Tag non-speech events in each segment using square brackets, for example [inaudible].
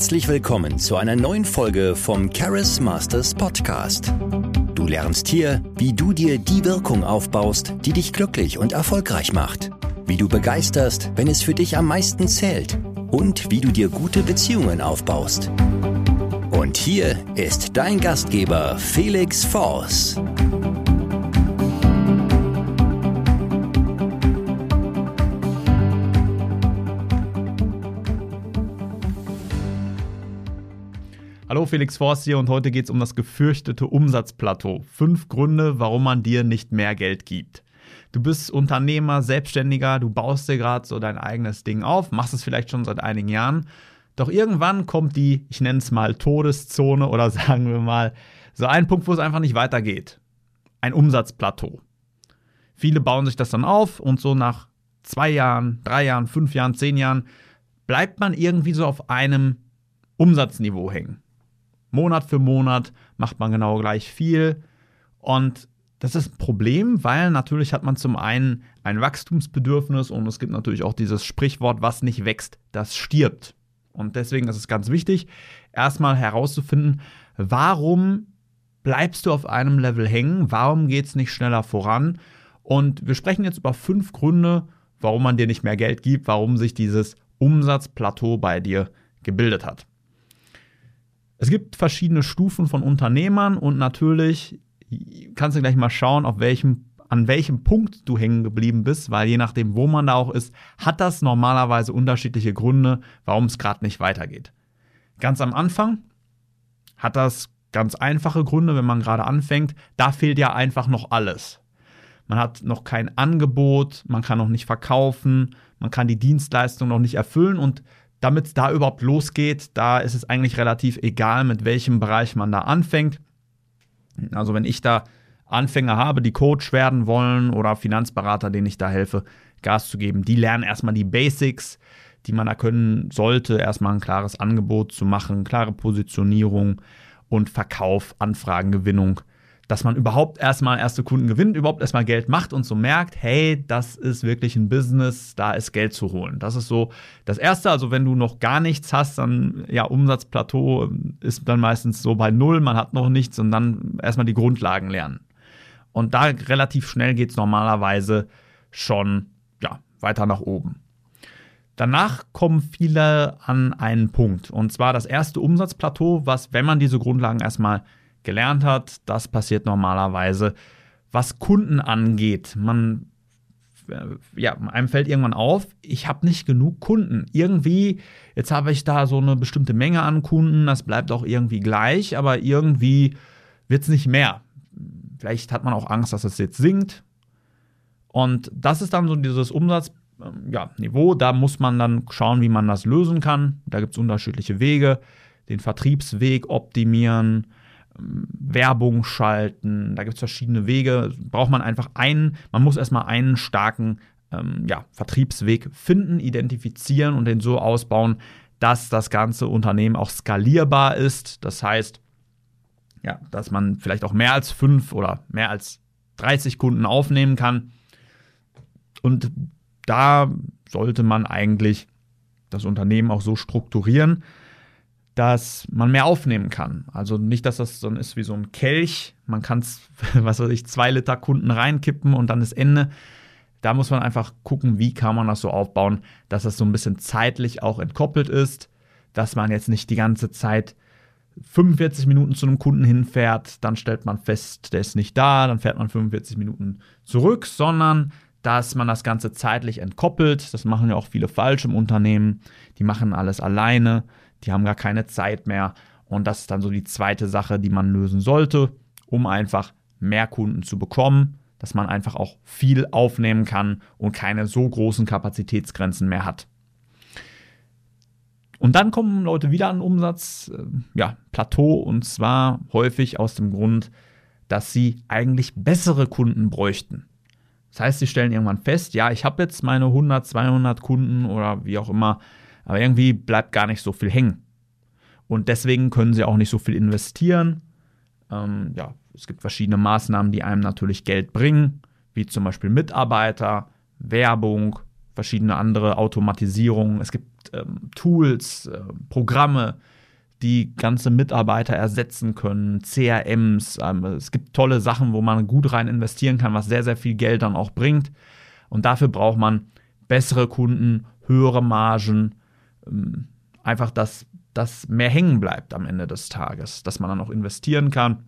Herzlich willkommen zu einer neuen Folge vom Charis Masters Podcast. Du lernst hier, wie du dir die Wirkung aufbaust, die dich glücklich und erfolgreich macht. Wie du begeisterst, wenn es für dich am meisten zählt. Und wie du dir gute Beziehungen aufbaust. Und hier ist dein Gastgeber Felix Force. Hallo, Felix Forst hier und heute geht es um das gefürchtete Umsatzplateau. Fünf Gründe, warum man dir nicht mehr Geld gibt. Du bist Unternehmer, Selbstständiger, du baust dir gerade so dein eigenes Ding auf, machst es vielleicht schon seit einigen Jahren. Doch irgendwann kommt die, ich nenne es mal Todeszone oder [laughs] sagen wir mal so ein Punkt, wo es einfach nicht weitergeht. Ein Umsatzplateau. Viele bauen sich das dann auf und so nach zwei Jahren, drei Jahren, fünf Jahren, zehn Jahren bleibt man irgendwie so auf einem Umsatzniveau hängen. Monat für Monat macht man genau gleich viel. Und das ist ein Problem, weil natürlich hat man zum einen ein Wachstumsbedürfnis und es gibt natürlich auch dieses Sprichwort, was nicht wächst, das stirbt. Und deswegen ist es ganz wichtig, erstmal herauszufinden, warum bleibst du auf einem Level hängen, warum geht es nicht schneller voran. Und wir sprechen jetzt über fünf Gründe, warum man dir nicht mehr Geld gibt, warum sich dieses Umsatzplateau bei dir gebildet hat. Es gibt verschiedene Stufen von Unternehmern und natürlich kannst du gleich mal schauen, auf welchem, an welchem Punkt du hängen geblieben bist, weil je nachdem, wo man da auch ist, hat das normalerweise unterschiedliche Gründe, warum es gerade nicht weitergeht. Ganz am Anfang hat das ganz einfache Gründe, wenn man gerade anfängt. Da fehlt ja einfach noch alles. Man hat noch kein Angebot, man kann noch nicht verkaufen, man kann die Dienstleistung noch nicht erfüllen und damit es da überhaupt losgeht, da ist es eigentlich relativ egal, mit welchem Bereich man da anfängt. Also wenn ich da Anfänger habe, die Coach werden wollen oder Finanzberater, denen ich da helfe, Gas zu geben, die lernen erstmal die Basics, die man da können sollte, erstmal ein klares Angebot zu machen, klare Positionierung und Verkauf, Anfragengewinnung dass man überhaupt erstmal erste Kunden gewinnt, überhaupt erstmal Geld macht und so merkt, hey, das ist wirklich ein Business, da ist Geld zu holen. Das ist so das Erste. Also wenn du noch gar nichts hast, dann ja, Umsatzplateau ist dann meistens so bei Null, man hat noch nichts und dann erstmal die Grundlagen lernen. Und da relativ schnell geht es normalerweise schon ja, weiter nach oben. Danach kommen viele an einen Punkt. Und zwar das erste Umsatzplateau, was, wenn man diese Grundlagen erstmal gelernt hat. Das passiert normalerweise, was Kunden angeht. Man äh, ja, einem fällt irgendwann auf, ich habe nicht genug Kunden. Irgendwie, jetzt habe ich da so eine bestimmte Menge an Kunden, das bleibt auch irgendwie gleich, aber irgendwie wird es nicht mehr. Vielleicht hat man auch Angst, dass es jetzt sinkt. Und das ist dann so dieses Umsatzniveau. Ähm, ja, da muss man dann schauen, wie man das lösen kann. Da gibt es unterschiedliche Wege. Den Vertriebsweg optimieren, Werbung schalten, da gibt es verschiedene Wege. Braucht man einfach einen, man muss erstmal einen starken ähm, ja, Vertriebsweg finden, identifizieren und den so ausbauen, dass das ganze Unternehmen auch skalierbar ist. Das heißt, ja, dass man vielleicht auch mehr als fünf oder mehr als 30 Kunden aufnehmen kann. Und da sollte man eigentlich das Unternehmen auch so strukturieren, dass man mehr aufnehmen kann. Also nicht, dass das so ist wie so ein Kelch. Man kann es, [laughs] was weiß ich, zwei Liter Kunden reinkippen und dann ist Ende. Da muss man einfach gucken, wie kann man das so aufbauen, dass das so ein bisschen zeitlich auch entkoppelt ist, dass man jetzt nicht die ganze Zeit 45 Minuten zu einem Kunden hinfährt, dann stellt man fest, der ist nicht da, dann fährt man 45 Minuten zurück, sondern dass man das Ganze zeitlich entkoppelt. Das machen ja auch viele falsch im Unternehmen. Die machen alles alleine die haben gar keine Zeit mehr. Und das ist dann so die zweite Sache, die man lösen sollte, um einfach mehr Kunden zu bekommen, dass man einfach auch viel aufnehmen kann und keine so großen Kapazitätsgrenzen mehr hat. Und dann kommen Leute wieder an Umsatz, äh, ja, Plateau und zwar häufig aus dem Grund, dass sie eigentlich bessere Kunden bräuchten. Das heißt, sie stellen irgendwann fest, ja, ich habe jetzt meine 100, 200 Kunden oder wie auch immer, aber irgendwie bleibt gar nicht so viel hängen. Und deswegen können sie auch nicht so viel investieren. Ähm, ja, es gibt verschiedene Maßnahmen, die einem natürlich Geld bringen, wie zum Beispiel Mitarbeiter, Werbung, verschiedene andere Automatisierungen. Es gibt ähm, Tools, äh, Programme, die ganze Mitarbeiter ersetzen können, CRMs. Ähm, es gibt tolle Sachen, wo man gut rein investieren kann, was sehr, sehr viel Geld dann auch bringt. Und dafür braucht man bessere Kunden, höhere Margen, einfach, dass das mehr hängen bleibt am Ende des Tages, dass man dann auch investieren kann.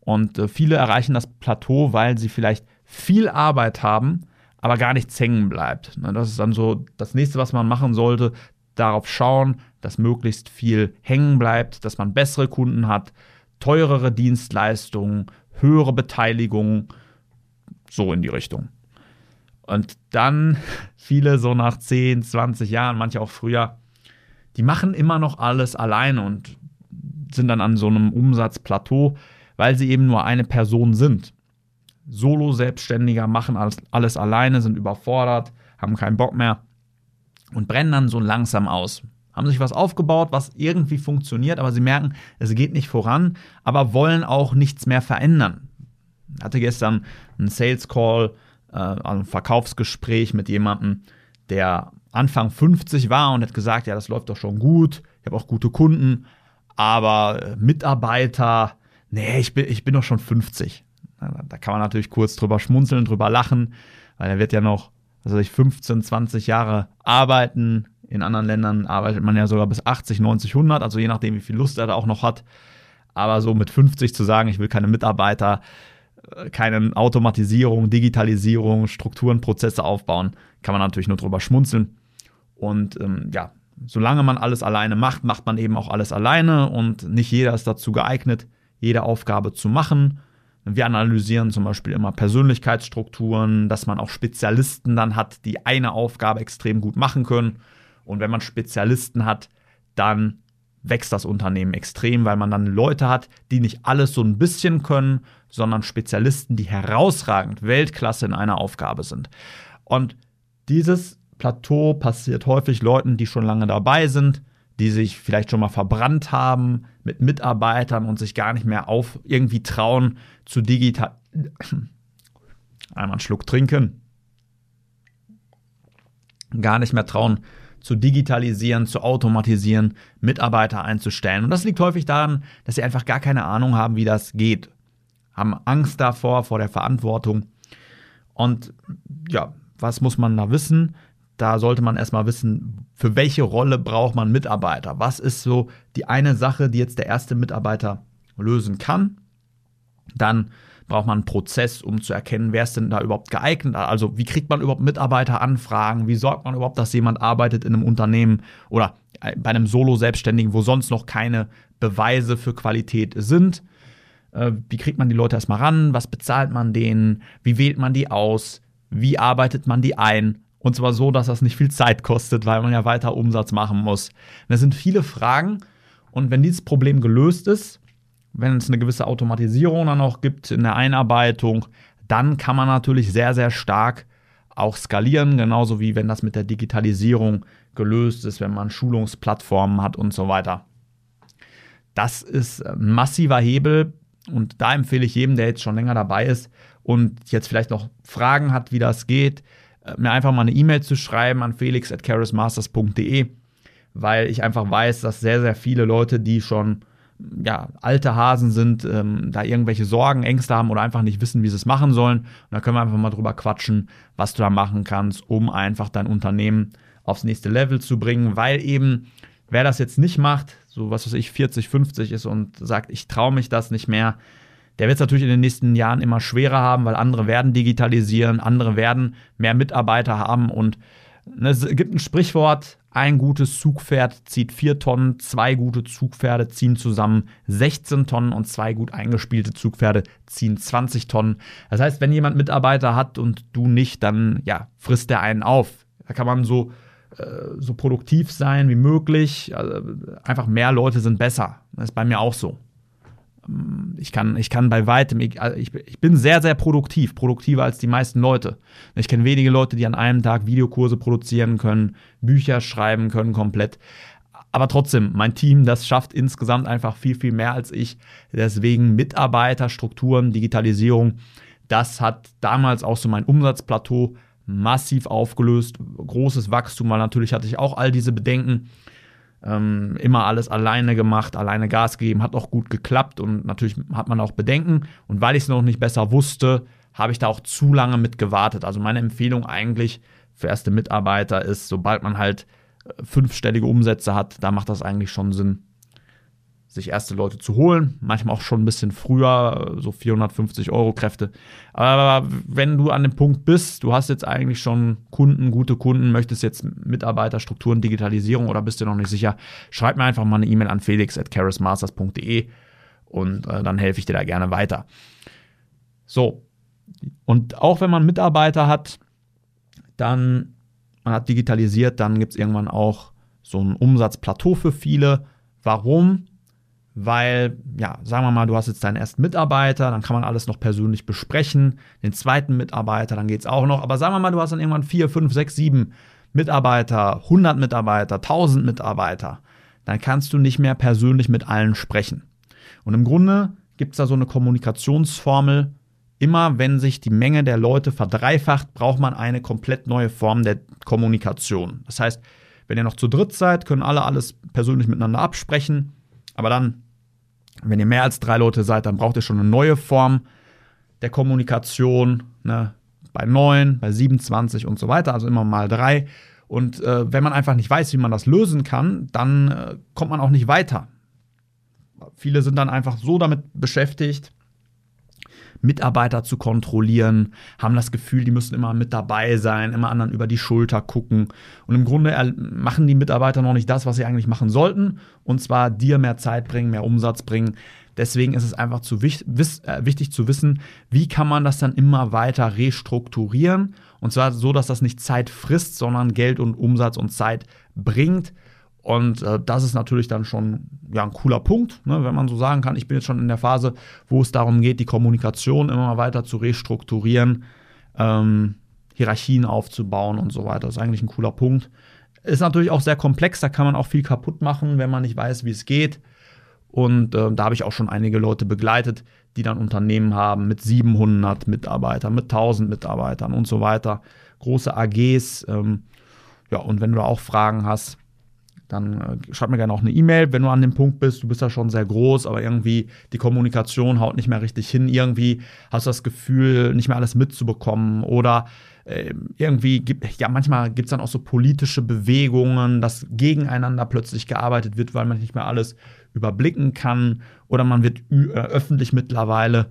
Und äh, viele erreichen das Plateau, weil sie vielleicht viel Arbeit haben, aber gar nichts hängen bleibt. Ne, das ist dann so das nächste, was man machen sollte, darauf schauen, dass möglichst viel hängen bleibt, dass man bessere Kunden hat, teurere Dienstleistungen, höhere Beteiligung, so in die Richtung. Und dann [laughs] viele so nach 10, 20 Jahren, manche auch früher, die machen immer noch alles alleine und sind dann an so einem Umsatzplateau, weil sie eben nur eine Person sind. Solo-Selbstständiger machen alles, alles alleine, sind überfordert, haben keinen Bock mehr und brennen dann so langsam aus. Haben sich was aufgebaut, was irgendwie funktioniert, aber sie merken, es geht nicht voran, aber wollen auch nichts mehr verändern. Ich hatte gestern einen Sales Call, äh, ein Verkaufsgespräch mit jemandem, der Anfang 50 war und hat gesagt, ja, das läuft doch schon gut, ich habe auch gute Kunden, aber äh, Mitarbeiter, nee, ich bin, ich bin doch schon 50. Da kann man natürlich kurz drüber schmunzeln, drüber lachen, weil er wird ja noch, also ich 15, 20 Jahre arbeiten. In anderen Ländern arbeitet man ja sogar bis 80, 90, 100, also je nachdem, wie viel Lust er da auch noch hat. Aber so mit 50 zu sagen, ich will keine Mitarbeiter, keine Automatisierung, Digitalisierung, Strukturen, Prozesse aufbauen, kann man natürlich nur drüber schmunzeln. Und ähm, ja, solange man alles alleine macht, macht man eben auch alles alleine und nicht jeder ist dazu geeignet, jede Aufgabe zu machen. Wir analysieren zum Beispiel immer Persönlichkeitsstrukturen, dass man auch Spezialisten dann hat, die eine Aufgabe extrem gut machen können. Und wenn man Spezialisten hat, dann wächst das Unternehmen extrem, weil man dann Leute hat, die nicht alles so ein bisschen können, sondern Spezialisten, die herausragend Weltklasse in einer Aufgabe sind. Und dieses Plateau passiert häufig Leuten, die schon lange dabei sind, die sich vielleicht schon mal verbrannt haben mit Mitarbeitern und sich gar nicht mehr auf irgendwie trauen zu digital. [coughs] Einmal einen Schluck trinken. Gar nicht mehr trauen zu digitalisieren, zu automatisieren, Mitarbeiter einzustellen. Und das liegt häufig daran, dass sie einfach gar keine Ahnung haben, wie das geht. Haben Angst davor, vor der Verantwortung. Und ja, was muss man da wissen? da sollte man erstmal wissen, für welche Rolle braucht man Mitarbeiter? Was ist so die eine Sache, die jetzt der erste Mitarbeiter lösen kann? Dann braucht man einen Prozess, um zu erkennen, wer ist denn da überhaupt geeignet? Also wie kriegt man überhaupt Mitarbeiteranfragen? Wie sorgt man überhaupt, dass jemand arbeitet in einem Unternehmen oder bei einem Solo-Selbstständigen, wo sonst noch keine Beweise für Qualität sind? Äh, wie kriegt man die Leute erstmal ran? Was bezahlt man denen? Wie wählt man die aus? Wie arbeitet man die ein? Und zwar so, dass das nicht viel Zeit kostet, weil man ja weiter Umsatz machen muss. Das sind viele Fragen. Und wenn dieses Problem gelöst ist, wenn es eine gewisse Automatisierung dann auch gibt in der Einarbeitung, dann kann man natürlich sehr, sehr stark auch skalieren, genauso wie wenn das mit der Digitalisierung gelöst ist, wenn man Schulungsplattformen hat und so weiter. Das ist ein massiver Hebel und da empfehle ich jedem, der jetzt schon länger dabei ist und jetzt vielleicht noch Fragen hat, wie das geht, äh, mir einfach mal eine E-Mail zu schreiben an felix.charismasters.de, weil ich einfach weiß, dass sehr, sehr viele Leute, die schon ja, alte Hasen sind, ähm, da irgendwelche Sorgen, Ängste haben oder einfach nicht wissen, wie sie es machen sollen. Und da können wir einfach mal drüber quatschen, was du da machen kannst, um einfach dein Unternehmen aufs nächste Level zu bringen, weil eben, wer das jetzt nicht macht, so was weiß ich, 40, 50 ist und sagt, ich traue mich das nicht mehr, der wird es natürlich in den nächsten Jahren immer schwerer haben, weil andere werden digitalisieren, andere werden mehr Mitarbeiter haben und es gibt ein Sprichwort, ein gutes Zugpferd zieht vier Tonnen, zwei gute Zugpferde ziehen zusammen 16 Tonnen und zwei gut eingespielte Zugpferde ziehen 20 Tonnen. Das heißt, wenn jemand Mitarbeiter hat und du nicht, dann ja, frisst der einen auf. Da kann man so, äh, so produktiv sein wie möglich. Also einfach mehr Leute sind besser. Das ist bei mir auch so ich kann, ich kann bei weitem, ich, also ich, ich, bin sehr, sehr produktiv, produktiver als die meisten Leute. Ich kenne wenige Leute, die an einem Tag Videokurse produzieren können, Bücher schreiben können komplett. Aber trotzdem, mein Team, das schafft insgesamt einfach viel, viel mehr als ich. Deswegen Mitarbeiter, Strukturen, Digitalisierung, das hat damals auch so mein Umsatzplateau massiv aufgelöst, großes Wachstum, weil natürlich hatte ich auch all diese Bedenken. Ähm, immer alles alleine gemacht, alleine Gas gegeben, hat auch gut geklappt und natürlich hat man auch Bedenken. Und weil ich es noch nicht besser wusste, habe ich da auch zu lange mit gewartet. Also meine Empfehlung eigentlich für erste Mitarbeiter ist, sobald man halt äh, fünfstellige Umsätze hat, da macht das eigentlich schon Sinn, sich erste Leute zu holen. Manchmal auch schon ein bisschen früher, so 450 Euro Kräfte. Aber wenn du an dem Punkt bist, du hast jetzt eigentlich schon Kunden, gute Kunden, möchtest jetzt Mitarbeiterstrukturen, Digitalisierung oder bist du noch nicht sicher, schreib mir einfach mal eine E-Mail an felix.charismasters.de und äh, dann helfe ich dir da gerne weiter. So. Und auch wenn man Mitarbeiter hat, dann man hat digitalisiert, dann gibt es irgendwann auch so ein Umsatzplateau für viele. Warum? Weil, ja, sagen wir mal, du hast jetzt deinen ersten Mitarbeiter, dann kann man alles noch persönlich besprechen, den zweiten Mitarbeiter, dann geht es auch noch, aber sagen wir mal, du hast dann irgendwann vier, fünf, sechs, sieben Mitarbeiter, 100 Mitarbeiter, 1000 Mitarbeiter, dann kannst du nicht mehr persönlich mit allen sprechen. Und im Grunde gibt es da so eine Kommunikationsformel, immer wenn sich die Menge der Leute verdreifacht, braucht man eine komplett neue Form der Kommunikation. Das heißt, wenn ihr noch zu dritt seid, können alle alles persönlich miteinander absprechen. Aber dann wenn ihr mehr als drei Leute seid, dann braucht ihr schon eine neue Form der Kommunikation. Ne? Bei 9, bei 27 und so weiter, also immer mal drei. Und äh, wenn man einfach nicht weiß, wie man das lösen kann, dann äh, kommt man auch nicht weiter. Viele sind dann einfach so damit beschäftigt, Mitarbeiter zu kontrollieren, haben das Gefühl, die müssen immer mit dabei sein, immer anderen über die Schulter gucken. Und im Grunde machen die Mitarbeiter noch nicht das, was sie eigentlich machen sollten, und zwar dir mehr Zeit bringen, mehr Umsatz bringen. Deswegen ist es einfach zu wichtig, äh, wichtig zu wissen, wie kann man das dann immer weiter restrukturieren. Und zwar so, dass das nicht Zeit frisst, sondern Geld und Umsatz und Zeit bringt. Und äh, das ist natürlich dann schon ja, ein cooler Punkt, ne, wenn man so sagen kann, ich bin jetzt schon in der Phase, wo es darum geht, die Kommunikation immer weiter zu restrukturieren, ähm, Hierarchien aufzubauen und so weiter. Das ist eigentlich ein cooler Punkt. Ist natürlich auch sehr komplex, da kann man auch viel kaputt machen, wenn man nicht weiß, wie es geht. Und äh, da habe ich auch schon einige Leute begleitet, die dann Unternehmen haben mit 700 Mitarbeitern, mit 1000 Mitarbeitern und so weiter. Große AGs. Ähm, ja, und wenn du da auch Fragen hast, dann äh, schreib mir gerne auch eine E-Mail, wenn du an dem Punkt bist, du bist ja schon sehr groß, aber irgendwie die Kommunikation haut nicht mehr richtig hin. Irgendwie hast du das Gefühl, nicht mehr alles mitzubekommen oder äh, irgendwie gibt, ja, manchmal gibt es dann auch so politische Bewegungen, dass gegeneinander plötzlich gearbeitet wird, weil man nicht mehr alles überblicken kann oder man wird äh, öffentlich mittlerweile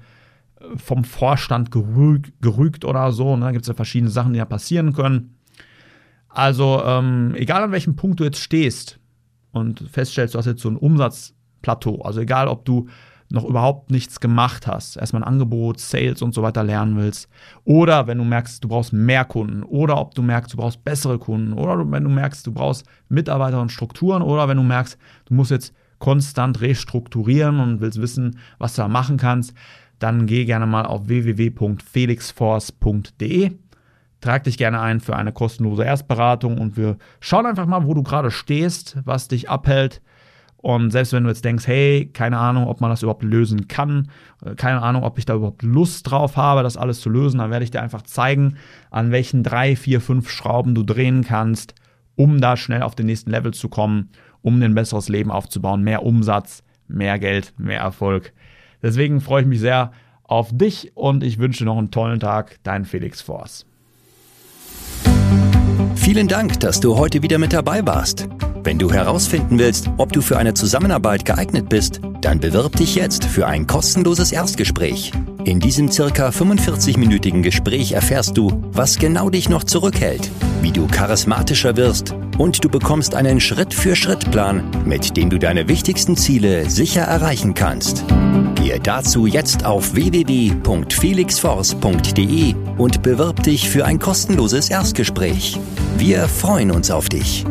vom Vorstand gerügt, gerügt oder so. Ne? Da gibt es ja verschiedene Sachen, die da passieren können. Also, ähm, egal an welchem Punkt du jetzt stehst und feststellst, du hast jetzt so ein Umsatzplateau, also egal, ob du noch überhaupt nichts gemacht hast, erstmal ein Angebot, Sales und so weiter lernen willst, oder wenn du merkst, du brauchst mehr Kunden, oder ob du merkst, du brauchst bessere Kunden, oder wenn du merkst, du brauchst Mitarbeiter und Strukturen, oder wenn du merkst, du musst jetzt konstant restrukturieren und willst wissen, was du da machen kannst, dann geh gerne mal auf www.felixforce.de Trag dich gerne ein für eine kostenlose Erstberatung und wir schauen einfach mal, wo du gerade stehst, was dich abhält. Und selbst wenn du jetzt denkst, hey, keine Ahnung, ob man das überhaupt lösen kann, äh, keine Ahnung, ob ich da überhaupt Lust drauf habe, das alles zu lösen, dann werde ich dir einfach zeigen, an welchen drei, vier, fünf Schrauben du drehen kannst, um da schnell auf den nächsten Level zu kommen, um ein besseres Leben aufzubauen, mehr Umsatz, mehr Geld, mehr Erfolg. Deswegen freue ich mich sehr auf dich und ich wünsche noch einen tollen Tag. Dein Felix Force. Vielen Dank, dass du heute wieder mit dabei warst. Wenn du herausfinden willst, ob du für eine Zusammenarbeit geeignet bist, dann bewirb dich jetzt für ein kostenloses Erstgespräch. In diesem circa 45-minütigen Gespräch erfährst du, was genau dich noch zurückhält, wie du charismatischer wirst und du bekommst einen Schritt-für-Schritt-Plan, mit dem du deine wichtigsten Ziele sicher erreichen kannst. Gehe dazu jetzt auf www.felixforce.de und bewirb dich für ein kostenloses Erstgespräch. Wir freuen uns auf dich.